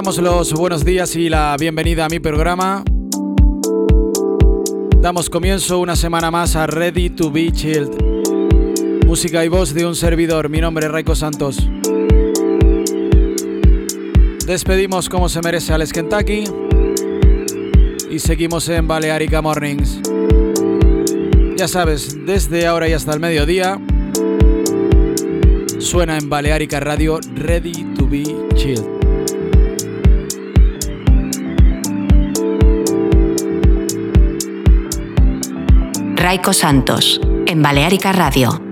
Damos los buenos días y la bienvenida a mi programa. Damos comienzo una semana más a Ready to Be Chilled. Música y voz de un servidor, mi nombre es Raiko Santos. Despedimos como se merece al Kentucky y seguimos en Balearica Mornings. Ya sabes, desde ahora y hasta el mediodía suena en Balearica Radio Ready to Be Chilled. Raico Santos, en Balearica Radio.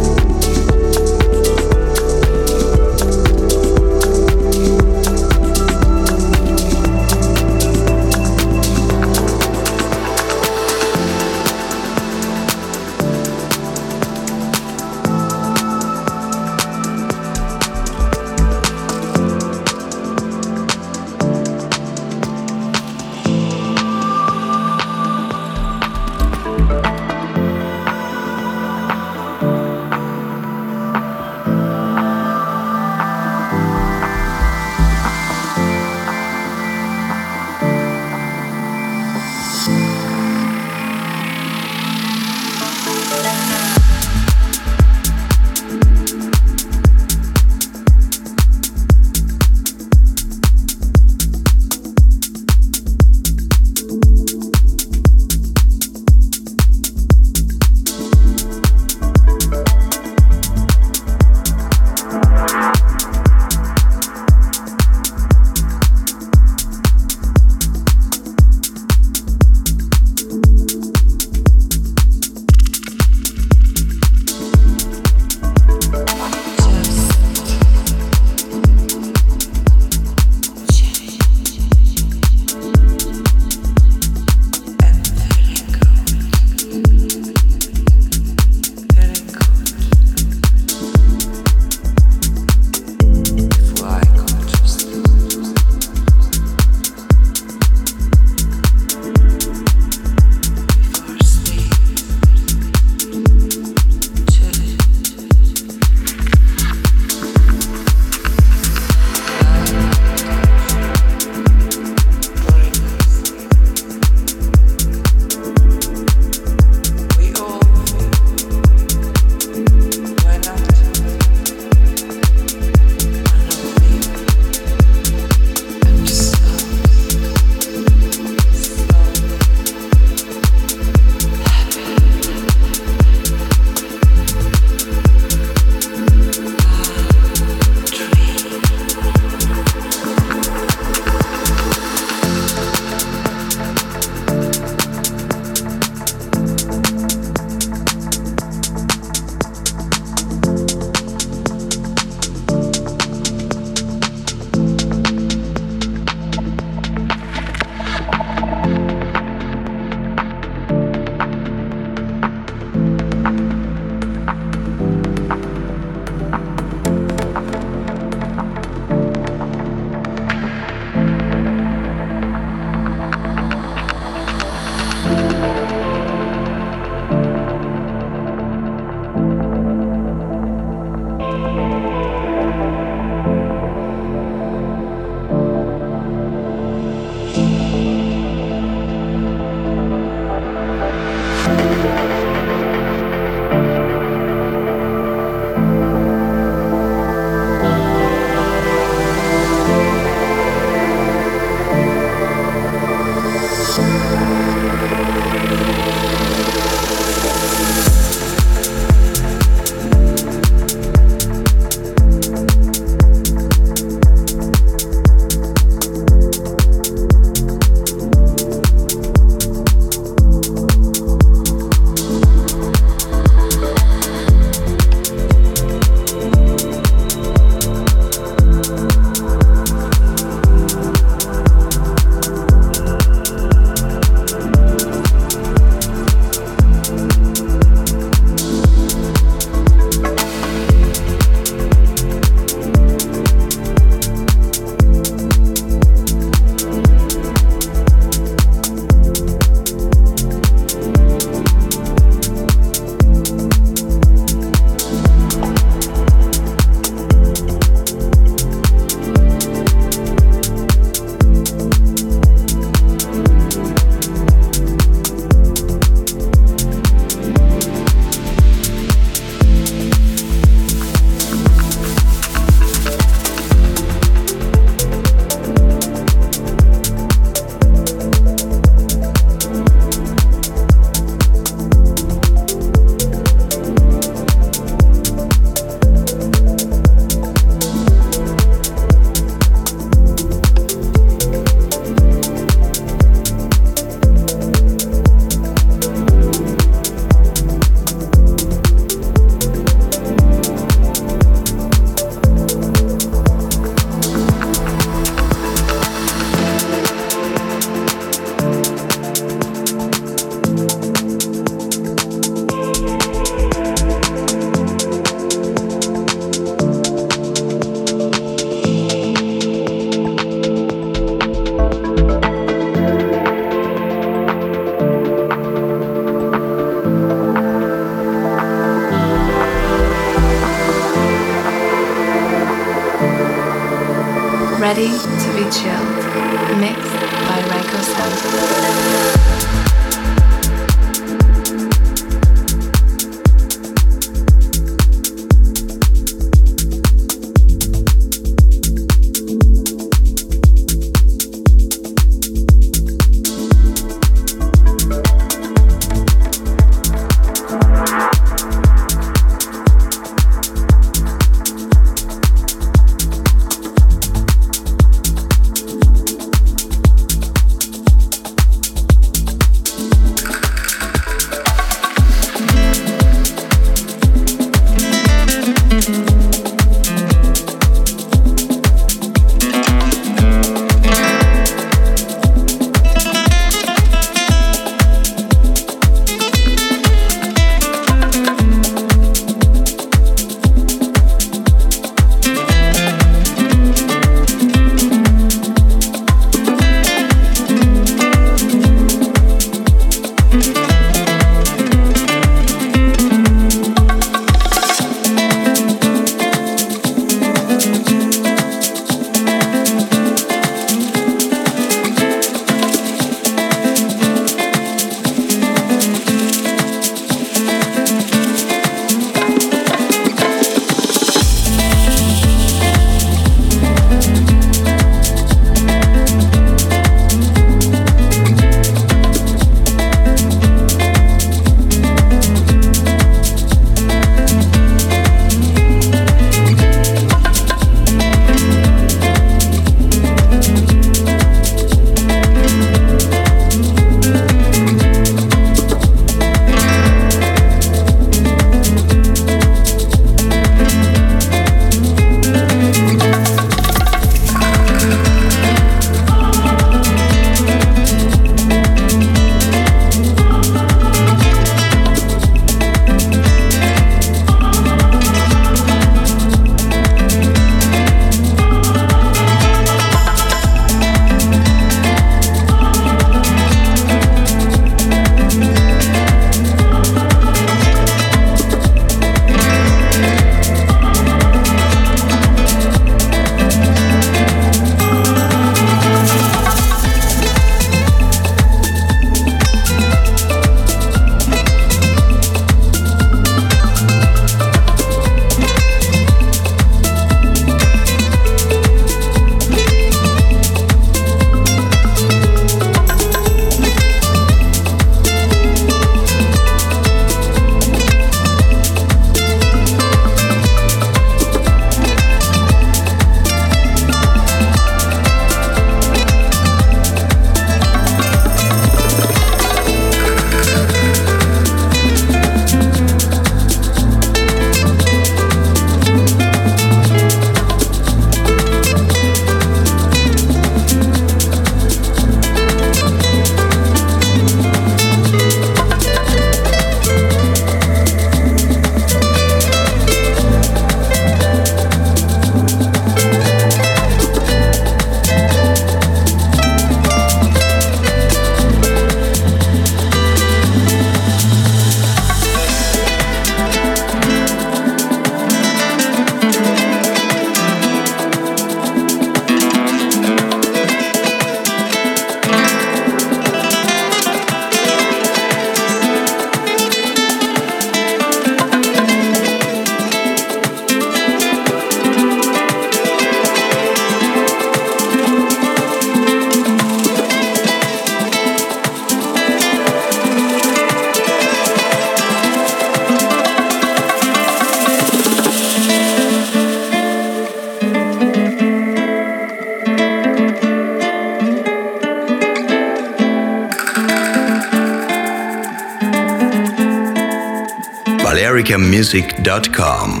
Music.com.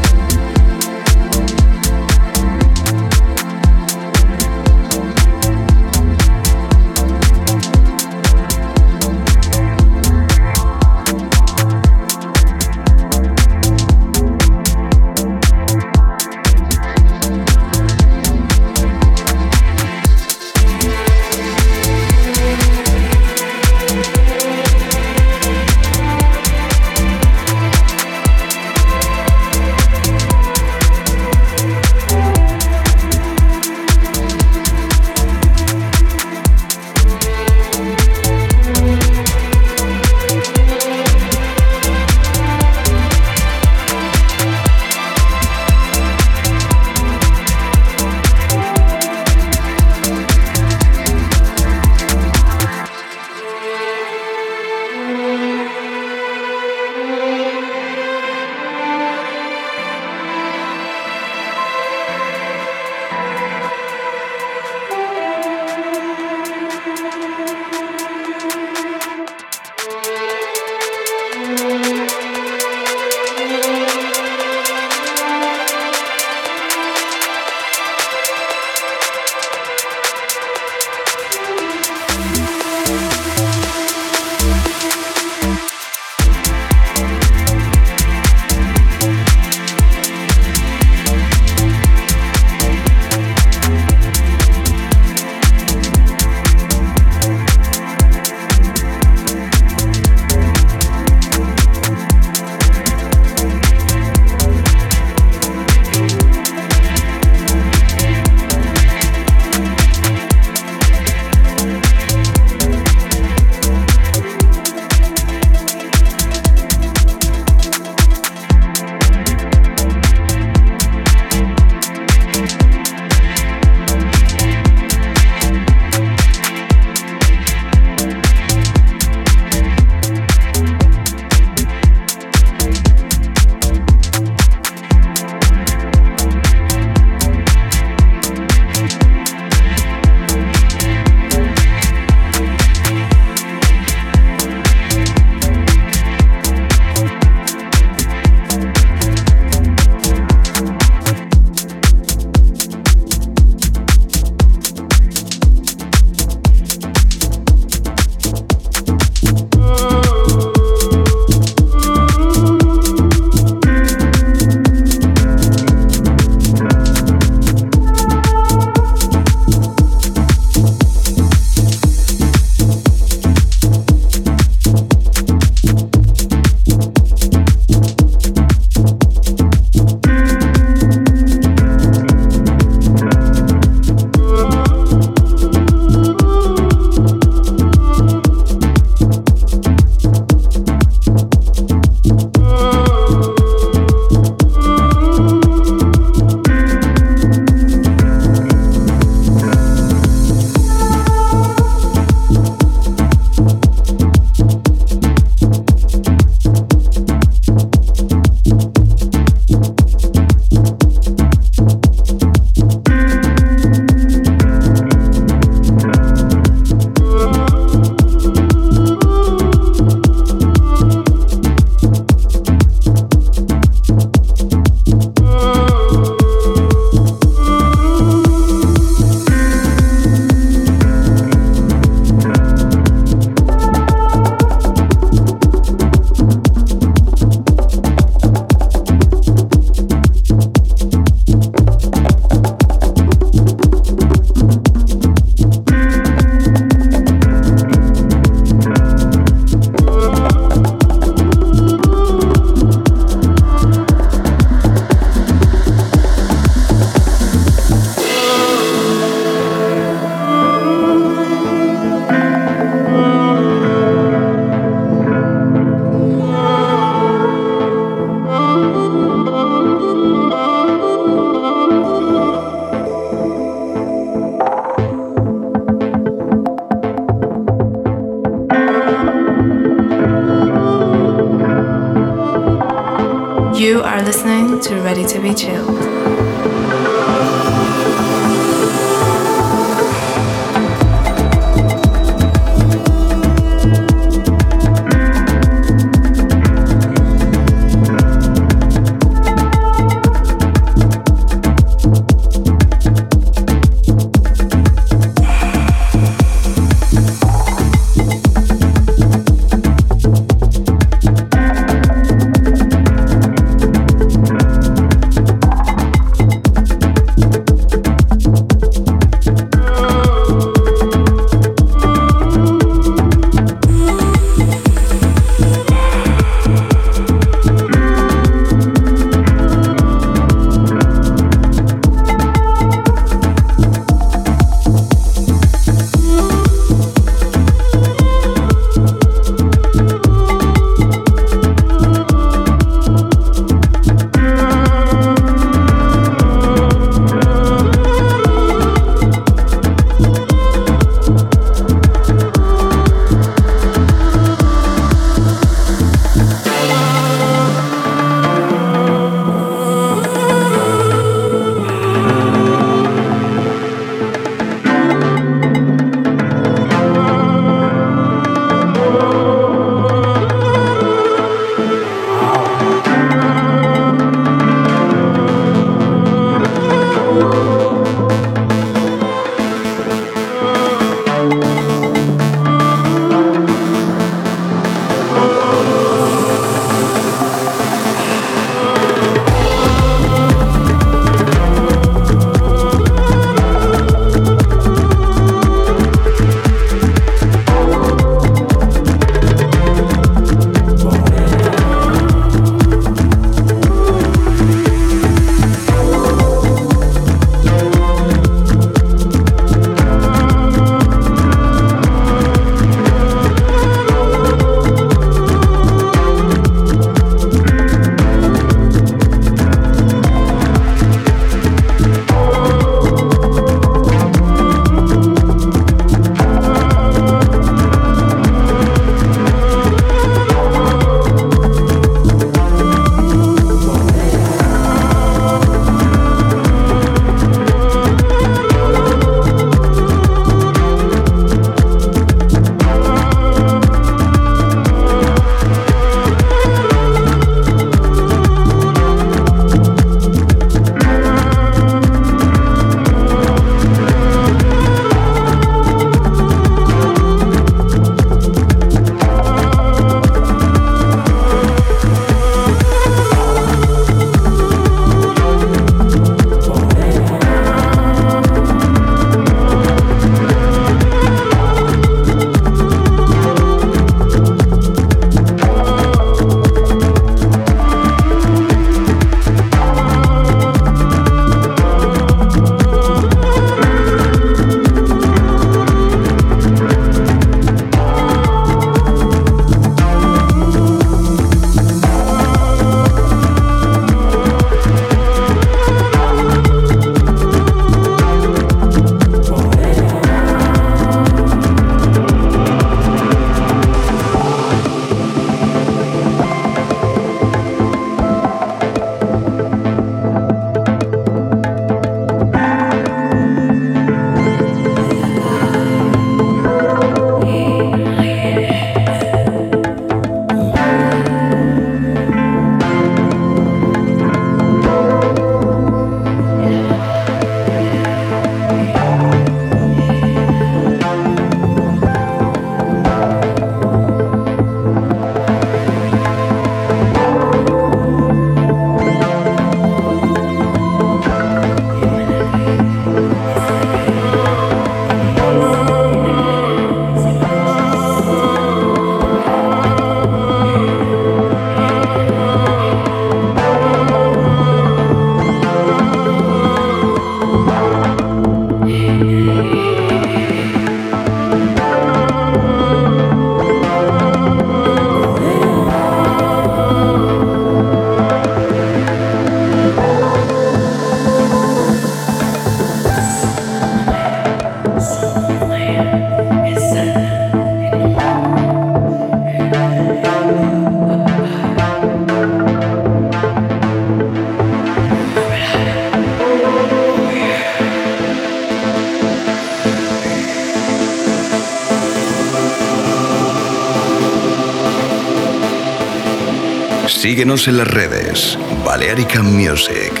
Síguenos en las redes. Balearica Music.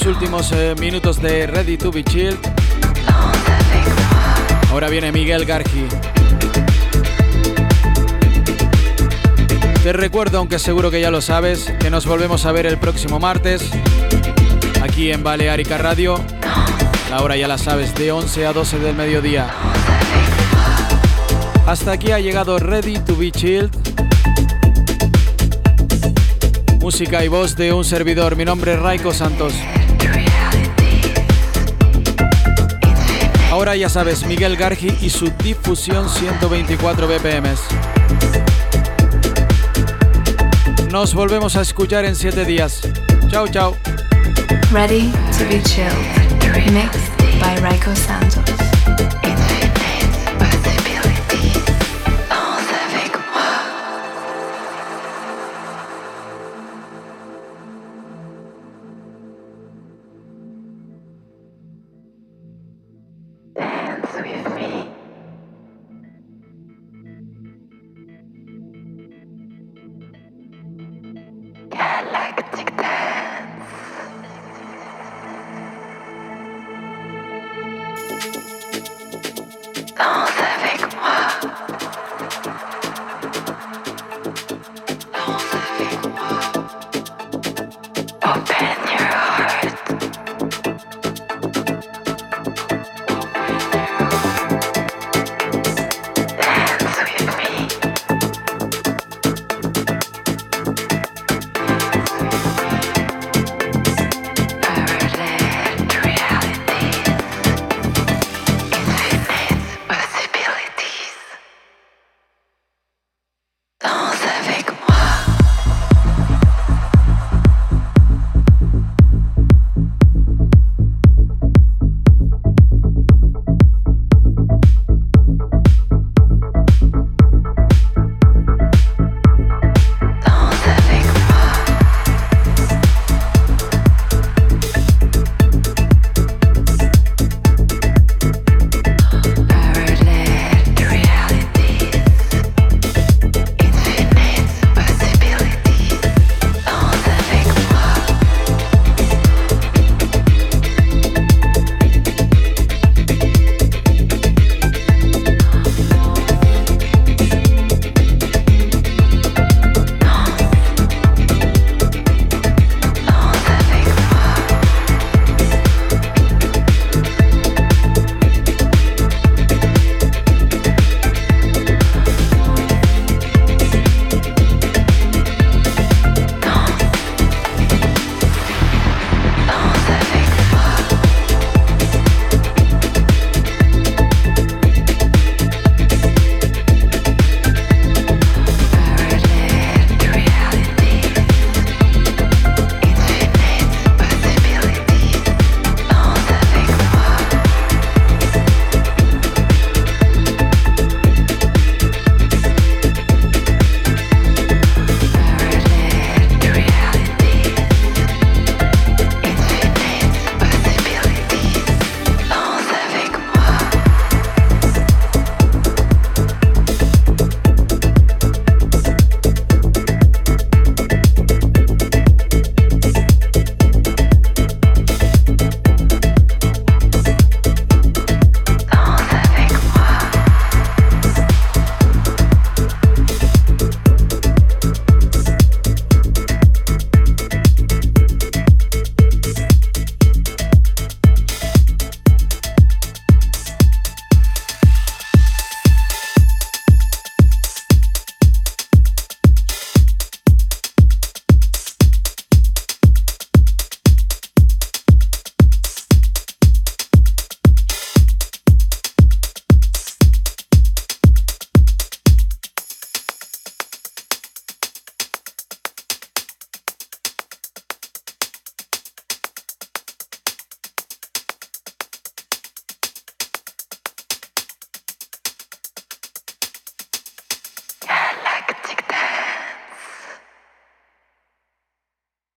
Los últimos eh, minutos de Ready to Be Chilled. Ahora viene Miguel Gargi. Te recuerdo, aunque seguro que ya lo sabes, que nos volvemos a ver el próximo martes aquí en Balearica Radio. La hora ya la sabes, de 11 a 12 del mediodía. Hasta aquí ha llegado Ready to Be Chilled. Música y voz de un servidor. Mi nombre es Raiko Santos. Ahora ya sabes, Miguel Gargi y su difusión 124 BPM. Nos volvemos a escuchar en 7 días. Chao, chao. Ready to be chilled. Mixed by Raiko Santos.